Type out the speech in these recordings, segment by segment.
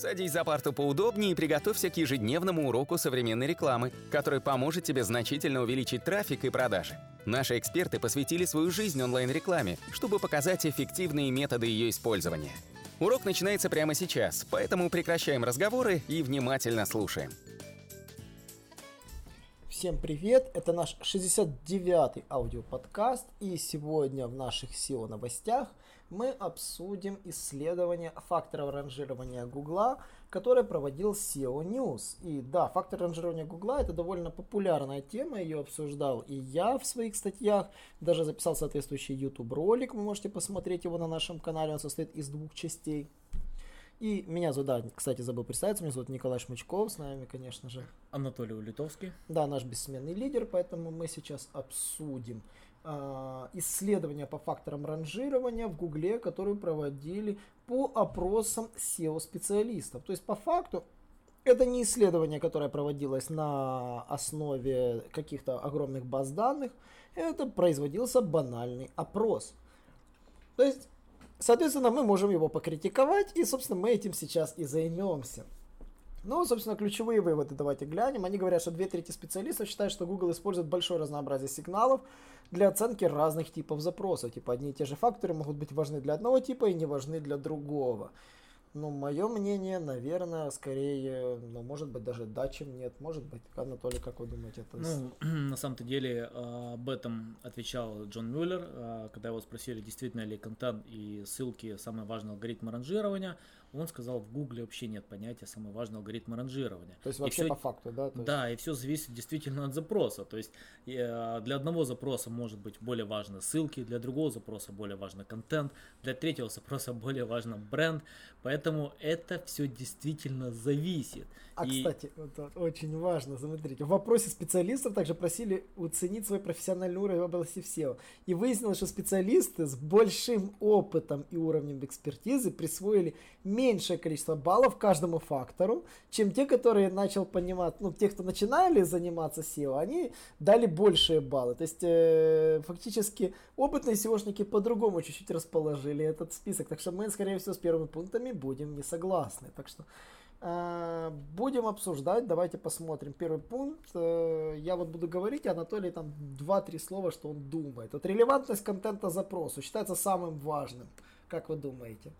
Садись за парту поудобнее и приготовься к ежедневному уроку современной рекламы, который поможет тебе значительно увеличить трафик и продажи. Наши эксперты посвятили свою жизнь онлайн-рекламе, чтобы показать эффективные методы ее использования. Урок начинается прямо сейчас, поэтому прекращаем разговоры и внимательно слушаем. Всем привет! Это наш 69-й аудиоподкаст, и сегодня в наших SEO новостях мы обсудим исследование факторов ранжирования Гугла, которое проводил SEO News. И да, фактор ранжирования Гугла это довольно популярная тема, ее обсуждал и я в своих статьях, даже записал соответствующий YouTube ролик, вы можете посмотреть его на нашем канале, он состоит из двух частей. И меня зовут, да, кстати, забыл представиться, меня зовут Николай Шмычков, с нами, конечно же. Анатолий Улитовский. Да, наш бессменный лидер, поэтому мы сейчас обсудим исследования по факторам ранжирования в Гугле, которые проводили по опросам SEO-специалистов. То есть, по факту, это не исследование, которое проводилось на основе каких-то огромных баз данных, это производился банальный опрос. То есть Соответственно, мы можем его покритиковать, и, собственно, мы этим сейчас и займемся. Ну, собственно, ключевые выводы давайте глянем. Они говорят, что две трети специалистов считают, что Google использует большое разнообразие сигналов для оценки разных типов запросов. Типа одни и те же факторы могут быть важны для одного типа и не важны для другого. Ну, мое мнение, наверное, скорее, ну, может быть, даже да, чем нет. Может быть, Анатолий, как вы думаете? Это... Ну, на самом-то деле, а, об этом отвечал Джон Мюллер, а, когда его спросили, действительно ли контент и ссылки самый важный алгоритм ранжирования. Он сказал, в Гугле вообще нет понятия самый важный алгоритм ранжирования. То есть вообще и по факту, да? есть... Да, и все зависит действительно от запроса. То есть а, для одного запроса может быть более важны ссылки, для другого запроса более важный контент, для третьего запроса более важен бренд. Поэтому Поэтому это все действительно зависит. А и... кстати, вот, вот, очень важно, смотрите, в вопросе специалистов также просили оценить свой профессиональный уровень в области SEO. И выяснилось, что специалисты с большим опытом и уровнем экспертизы присвоили меньшее количество баллов каждому фактору, чем те, которые начал понимать, ну, те, кто начинали заниматься SEO, они дали большие баллы. То есть, э, фактически, опытные SEOшники по-другому чуть-чуть расположили этот список. Так что мы, скорее всего, с первыми пунктами будем не согласны. Так что э, будем обсуждать, давайте посмотрим. Первый пункт, э, я вот буду говорить, Анатолий там 2-3 слова, что он думает. Вот релевантность контента запросу считается самым важным. Как вы думаете?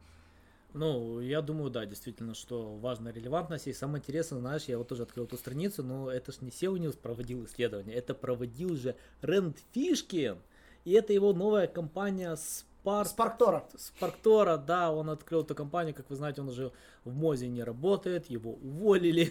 Ну, я думаю, да, действительно, что важна релевантность. И самое интересное, знаешь, я вот тоже открыл эту страницу, но это ж не SEO News проводил исследование, это проводил же Рэнд Фишкин. И это его новая компания с Спарк... Спарктора. Спарктора, да, он открыл эту компанию, как вы знаете, он уже в Мозе не работает, его уволили,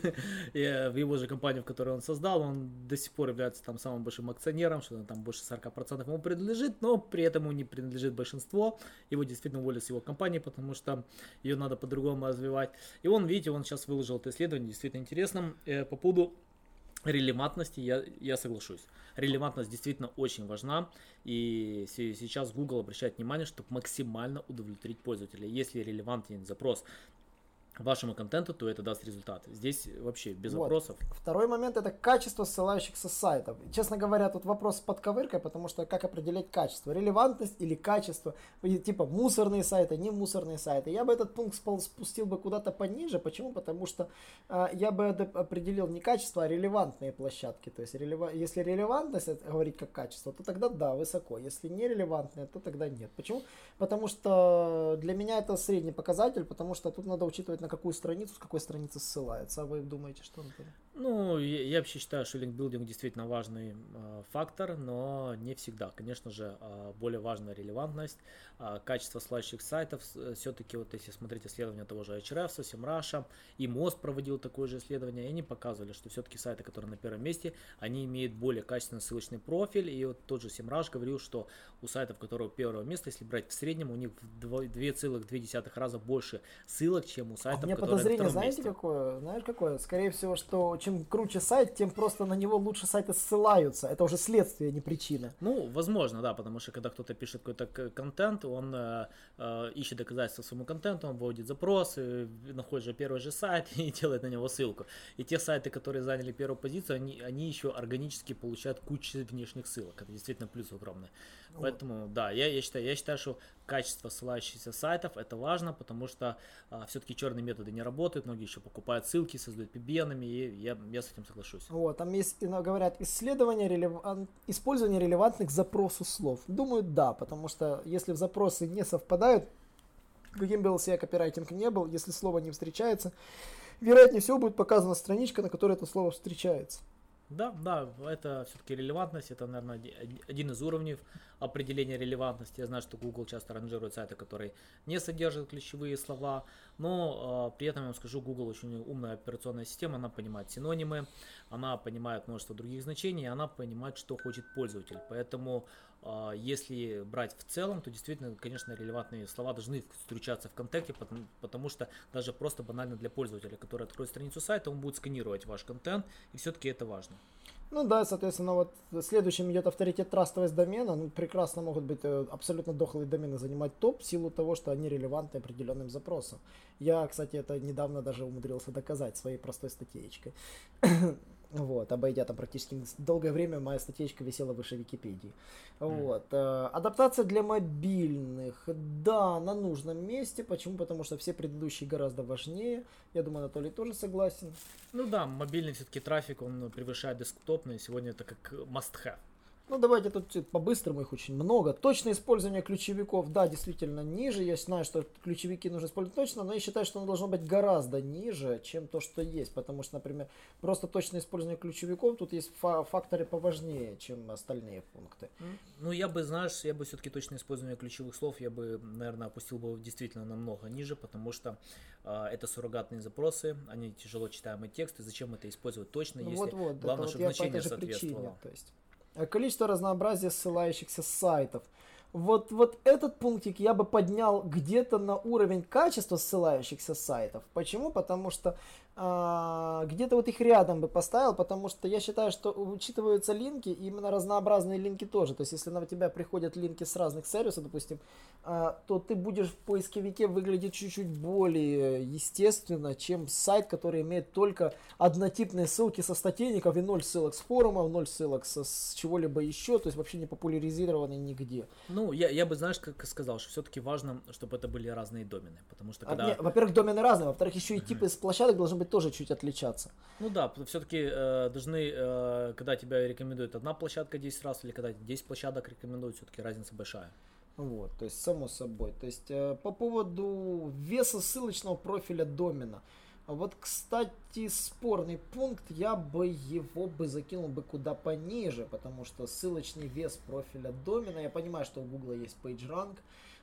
в его же компании, в которой он создал, он до сих пор является там самым большим акционером, что там больше 40% ему принадлежит, но при этом ему не принадлежит большинство, его действительно уволили с его компании, потому что ее надо по-другому развивать. И он, видите, он сейчас выложил это исследование, действительно интересно, э, по поводу релевантности я, я соглашусь. Релевантность действительно очень важна. И сейчас Google обращает внимание, чтобы максимально удовлетворить пользователя. Если релевантен запрос вашему контенту, то это даст результат. Здесь вообще без вот. вопросов. Второй момент это качество ссылающихся сайтов. Честно говоря, тут вопрос с подковыркой, потому что как определять качество? Релевантность или качество? Типа мусорные сайты, не мусорные сайты. Я бы этот пункт спустил бы куда-то пониже. Почему? Потому что э, я бы определил не качество, а релевантные площадки. То есть релева... если релевантность говорить как качество, то тогда да, высоко. Если не релевантные, то тогда нет. Почему? Потому что для меня это средний показатель, потому что тут надо учитывать на какую страницу, с какой страницы ссылается. А вы думаете, что, например? Ну, я, я вообще считаю, что линкбилдинг действительно важный э, фактор, но не всегда. Конечно же, э, более важна релевантность, э, качество ссылающих сайтов. Все-таки вот если смотреть исследования того же HRF, SEMrush, и МОЗ проводил такое же исследование, и они показывали, что все-таки сайты, которые на первом месте, они имеют более качественный ссылочный профиль. И вот тот же SEMrush говорил, что у сайтов, которые первого места, если брать в среднем, у них в 2,2 раза больше ссылок, чем у сайтов, а у меня подозрение, знаете, месте. какое? Знаешь, какое? Скорее всего, что чем круче сайт, тем просто на него лучше сайты ссылаются. Это уже следствие, а не причина. Ну, возможно, да, потому что когда кто-то пишет какой-то контент, он э, э, ищет доказательства своему контенту, он вводит запросы, находит же первый же сайт и делает на него ссылку. И те сайты, которые заняли первую позицию, они, они еще органически получают кучу внешних ссылок. Это действительно плюс огромный. Вот. Поэтому, да, я, я, считаю, я считаю, что качество ссылающихся сайтов это важно, потому что а, все-таки черные методы не работают, многие еще покупают ссылки, создают PBN, и я, я с этим соглашусь. Вот, там есть, говорят, исследование, релеван... использование релевантных запросу слов. Думаю, да, потому что если запросы не совпадают, каким бы LCA копирайтинг не был, если слово не встречается, вероятнее всего будет показана страничка, на которой это слово встречается. Да, да, это все-таки релевантность, это, наверное, один из уровней определения релевантности. Я знаю, что Google часто ранжирует сайты, которые не содержат ключевые слова, но э, при этом я вам скажу, Google очень умная операционная система, она понимает синонимы, она понимает множество других значений, она понимает, что хочет пользователь. Поэтому если брать в целом, то действительно, конечно, релевантные слова должны встречаться в контакте, потому, что даже просто банально для пользователя, который откроет страницу сайта, он будет сканировать ваш контент, и все-таки это важно. Ну да, соответственно, вот следующим идет авторитет трастовость домена. Ну, прекрасно могут быть э, абсолютно дохлые домены занимать топ в силу того, что они релевантны определенным запросам. Я, кстати, это недавно даже умудрился доказать своей простой статейкой. Вот, обойдя там практически долгое время моя статейка висела выше Википедии. Mm. Вот. Э, адаптация для мобильных. Да, на нужном месте. Почему? Потому что все предыдущие гораздо важнее. Я думаю, Анатолий тоже согласен. Ну да, мобильный все-таки трафик, он превышает десктопный. Сегодня это как must-have. Ну, давайте тут по-быстрому, их очень много. Точное использование ключевиков, да, действительно ниже. Я знаю, что ключевики нужно использовать точно, но я считаю, что оно должно быть гораздо ниже, чем то, что есть. Потому что, например, просто точное использование ключевиков, тут есть факторы поважнее, чем остальные пункты. Ну, я бы, знаешь, я бы все-таки точное использование ключевых слов, я бы, наверное, опустил бы действительно намного ниже, потому что э, это суррогатные запросы, они тяжело читаемые тексты. Зачем это использовать точно, ну, если вот, вот, главное, чтобы вот значение соответствовало. Причине, то есть. Э, количество разнообразия ссылающихся сайтов. Вот, вот этот пунктик я бы поднял где-то на уровень качества ссылающихся сайтов. Почему? Потому что где-то вот их рядом бы поставил, потому что я считаю, что учитываются линки, именно разнообразные линки тоже. То есть, если на тебя приходят линки с разных сервисов, допустим, а, то ты будешь в поисковике выглядеть чуть-чуть более естественно, чем сайт, который имеет только однотипные ссылки со статейников и ноль ссылок с форумов, ноль ссылок со, с чего-либо еще, то есть вообще не популяризированный нигде. Ну, я, я бы, знаешь, как сказал, что все-таки важно, чтобы это были разные домены, потому что а, когда... А, во-первых, домены разные, во-вторых, еще и типы с площадок должны быть тоже чуть отличаться. Ну да, все-таки э, должны, э, когда тебя рекомендует одна площадка 10 раз, или когда 10 площадок рекомендуют, все-таки разница большая. Вот, то есть само собой. То есть э, по поводу веса ссылочного профиля домена. Вот, кстати, спорный пункт, я бы его бы закинул бы куда пониже, потому что ссылочный вес профиля домена, я понимаю, что у Google есть PageRank,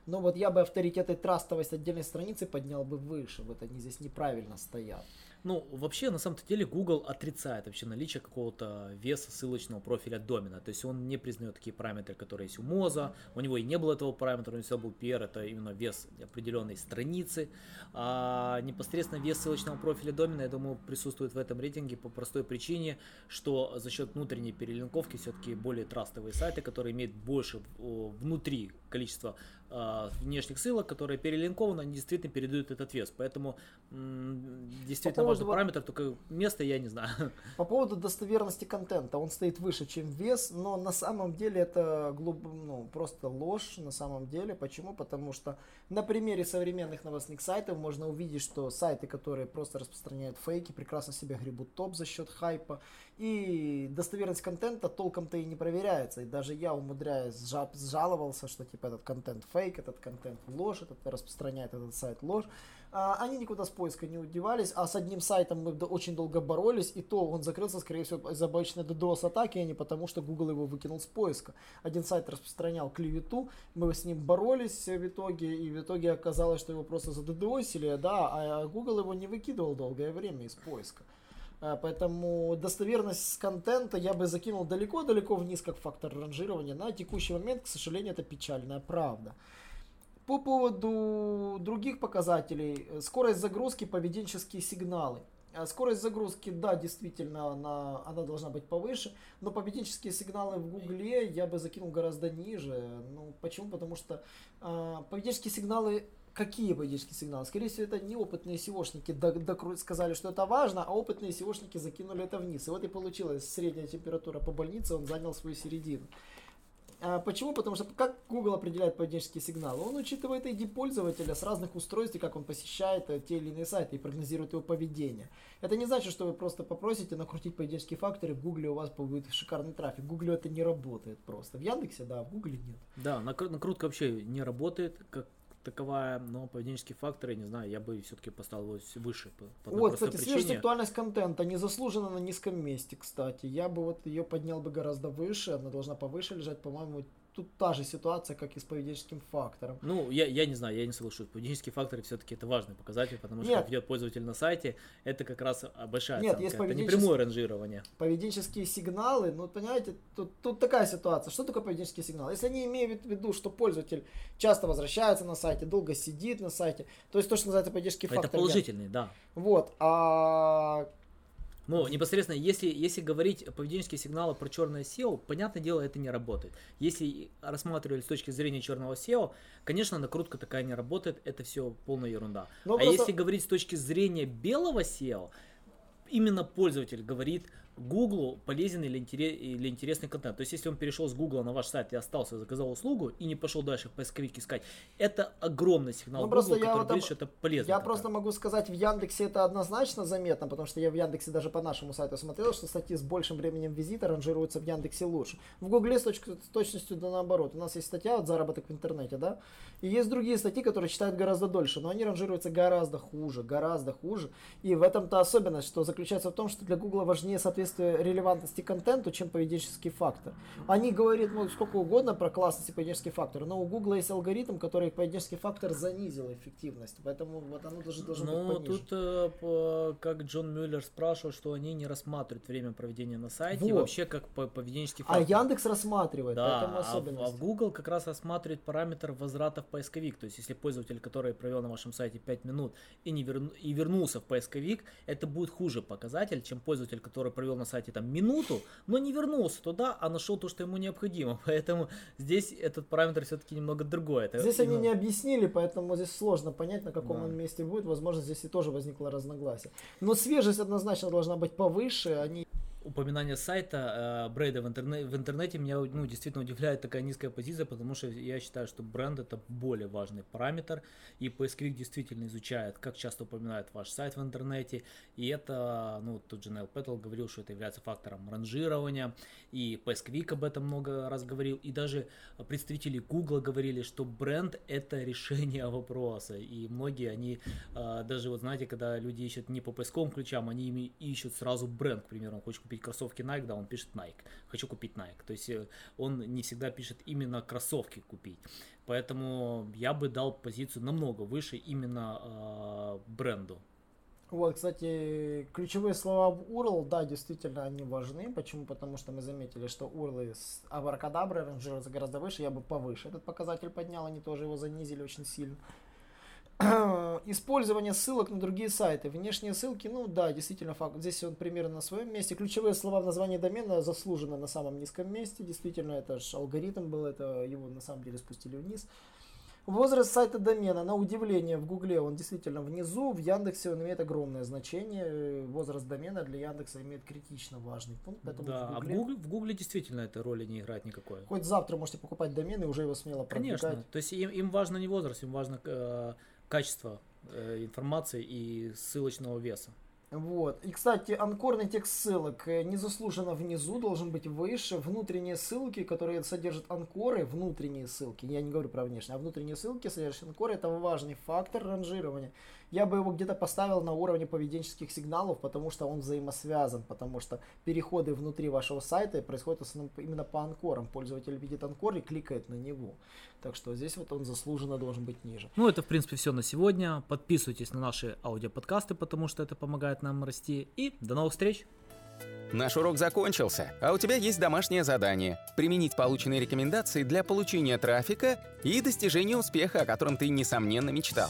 но вот я бы авторитет и трастовость отдельной страницы поднял бы выше, вот они здесь неправильно стоят. Ну, вообще, на самом деле, Google отрицает вообще наличие какого-то веса ссылочного профиля домена. То есть он не признает такие параметры, которые есть у Моза. У него и не было этого параметра, у него всегда был PR, это именно вес определенной страницы. А непосредственно вес ссылочного профиля домена, я думаю, присутствует в этом рейтинге по простой причине, что за счет внутренней перелинковки все-таки более трастовые сайты, которые имеют больше внутри количества э, внешних ссылок, которые перелинкованы, они действительно передают этот вес. Поэтому действительно важный поводу... параметр, только место я не знаю. По поводу достоверности контента, он стоит выше, чем вес, но на самом деле это глуб... ну, просто ложь на самом деле. Почему? Потому что на примере современных новостных сайтов можно увидеть, что сайты, которые просто распространяют фейки, прекрасно себя гребут топ за счет хайпа. И достоверность контента толком-то и не проверяется. И даже я умудряюсь сжаловался, что типа этот контент фейк, этот контент ложь, этот распространяет этот сайт ложь. А, они никуда с поиска не удевались, а с одним сайтом мы очень долго боролись, и то он закрылся, скорее всего, из-за обычной DDoS атаки, а не потому, что Google его выкинул с поиска. Один сайт распространял клевету, мы с ним боролись в итоге, и в итоге оказалось, что его просто заддосили, да, а Google его не выкидывал долгое время из поиска. А, поэтому достоверность контента я бы закинул далеко-далеко вниз как фактор ранжирования. На текущий момент, к сожалению, это печальная правда. По поводу других показателей, скорость загрузки, поведенческие сигналы. А скорость загрузки, да, действительно, она, она должна быть повыше, но поведенческие сигналы в Гугле я бы закинул гораздо ниже. Ну, почему? Потому что э, поведенческие сигналы какие поведенческие сигналы? Скорее всего, это неопытные SEOшники сказали, что это важно, а опытные SEOшники закинули это вниз. И вот и получилось средняя температура по больнице, он занял свою середину. А почему? Потому что как Google определяет поведенческие сигналы? Он учитывает ID пользователя с разных устройств, и как он посещает э, те или иные сайты и прогнозирует его поведение. Это не значит, что вы просто попросите накрутить поведенческие факторы, в Гугле у вас будет шикарный трафик. В Гугле это не работает просто. В Яндексе, да, в Гугле нет. Да, накрутка вообще не работает, как таковая, но поведенческие факторы, не знаю, я бы все-таки поставил его выше. По, вот, кстати, причине. свежесть актуальность контента незаслуженно на низком месте, кстати. Я бы вот ее поднял бы гораздо выше, она должна повыше лежать, по-моему, тут та же ситуация, как и с поведенческим фактором. Ну, я, я не знаю, я не соглашусь. Поведенческие факторы все-таки это важный показатель, потому что Нет. как ведет пользователь на сайте, это как раз большая Нет, оценка. Есть поведенческие... Это не прямое ранжирование. Поведенческие сигналы, ну, понимаете, тут, тут такая ситуация. Что такое поведенческий сигнал? Если они имеют в виду, что пользователь часто возвращается на сайте, долго сидит на сайте, то есть то, что называется поведенческий фактор. Это положительный, да. Вот. А но непосредственно, если, если говорить поведенческие сигналы про черное SEO, понятное дело, это не работает. Если рассматривали с точки зрения черного SEO, конечно, накрутка такая не работает, это все полная ерунда. Но а просто... если говорить с точки зрения белого SEO, именно пользователь говорит, Гуглу полезен или, интерес, или интересный контент. То есть, если он перешел с Гугла на ваш сайт и остался, заказал услугу и не пошел дальше в поисковик искать, это огромный сигнал ну, Google, который вот говорит, что это полезно. Я контент. просто могу сказать, в Яндексе это однозначно заметно, потому что я в Яндексе даже по нашему сайту смотрел, что статьи с большим временем визита ранжируются в Яндексе лучше. В Гугле с, точки, с точностью да наоборот. У нас есть статья вот заработок в интернете, да, и есть другие статьи, которые читают гораздо дольше, но они ранжируются гораздо хуже, гораздо хуже. И в этом-то особенность, что заключается в том, что для Гугла важнее соответствие релевантности контенту, чем поведенческий фактор. Они говорят ну, сколько угодно про классность и поведенческий фактор, но у Google есть алгоритм, который поведенческий фактор занизил эффективность, поэтому вот оно даже должно ну, быть пониже. тут, э, как Джон Мюллер спрашивал, что они не рассматривают время проведения на сайте, вот. и вообще как поведенческий а фактор. А Яндекс рассматривает, да, поэтому особенность. А, а в Google как раз рассматривает параметр возврата в поисковик, то есть если пользователь, который провел на вашем сайте 5 минут и, не верну, и вернулся в поисковик, это будет хуже показатель, чем пользователь, который провел на сайте там минут минуту, но не вернулся туда, а нашел то, что ему необходимо. Поэтому здесь этот параметр все-таки немного другой. Это здесь именно... они не объяснили, поэтому здесь сложно понять, на каком да. он месте будет. Возможно, здесь и тоже возникло разногласие. Но свежесть однозначно должна быть повыше. Они упоминание сайта э, бренда в, интерне- в интернете меня ну, действительно удивляет такая низкая позиция, потому что я считаю, что бренд это более важный параметр, и поисковик действительно изучает, как часто упоминает ваш сайт в интернете, и это, ну, тут же Нейл Петтл говорил, что это является фактором ранжирования, и поисковик об этом много раз говорил, и даже представители Google говорили, что бренд это решение вопроса, и многие они, э, даже вот знаете, когда люди ищут не по поисковым ключам, они ищут сразу бренд, к примеру, он хочет купить купить кроссовки Nike, да, он пишет Nike. Хочу купить Nike. То есть э, он не всегда пишет именно кроссовки купить. Поэтому я бы дал позицию намного выше именно э, бренду. Вот, кстати, ключевые слова в URL, да, действительно, они важны. Почему? Потому что мы заметили, что URL с Аваркадаброй ранжируются гораздо выше. Я бы повыше этот показатель поднял, они тоже его занизили очень сильно. Использование ссылок на другие сайты. Внешние ссылки, ну да, действительно факт. Здесь он примерно на своем месте. Ключевые слова в названии домена заслужены на самом низком месте. Действительно, это же алгоритм был, это его на самом деле спустили вниз. Возраст сайта домена, на удивление, в Гугле он действительно внизу, в Яндексе он имеет огромное значение. Возраст домена для Яндекса имеет критично важный пункт. Поэтому да, в Гугле, а в Гугле, в Гугле действительно этой роли не играет никакой. Хоть завтра можете покупать домен и уже его смело продвигать. Конечно, то есть им, им важно не возраст, им важно э, качество э, информации и ссылочного веса. Вот. И, кстати, анкорный текст ссылок э, незаслуженно внизу должен быть выше. Внутренние ссылки, которые содержат анкоры, внутренние ссылки, я не говорю про внешние, а внутренние ссылки содержат анкоры, это важный фактор ранжирования. Я бы его где-то поставил на уровне поведенческих сигналов, потому что он взаимосвязан, потому что переходы внутри вашего сайта происходят в основном именно по анкорам. Пользователь видит анкор и кликает на него. Так что здесь вот он заслуженно должен быть ниже. Ну, это, в принципе, все на сегодня. Подписывайтесь на наши аудиоподкасты, потому что это помогает нам расти. И до новых встреч! Наш урок закончился, а у тебя есть домашнее задание – применить полученные рекомендации для получения трафика и достижения успеха, о котором ты, несомненно, мечтал.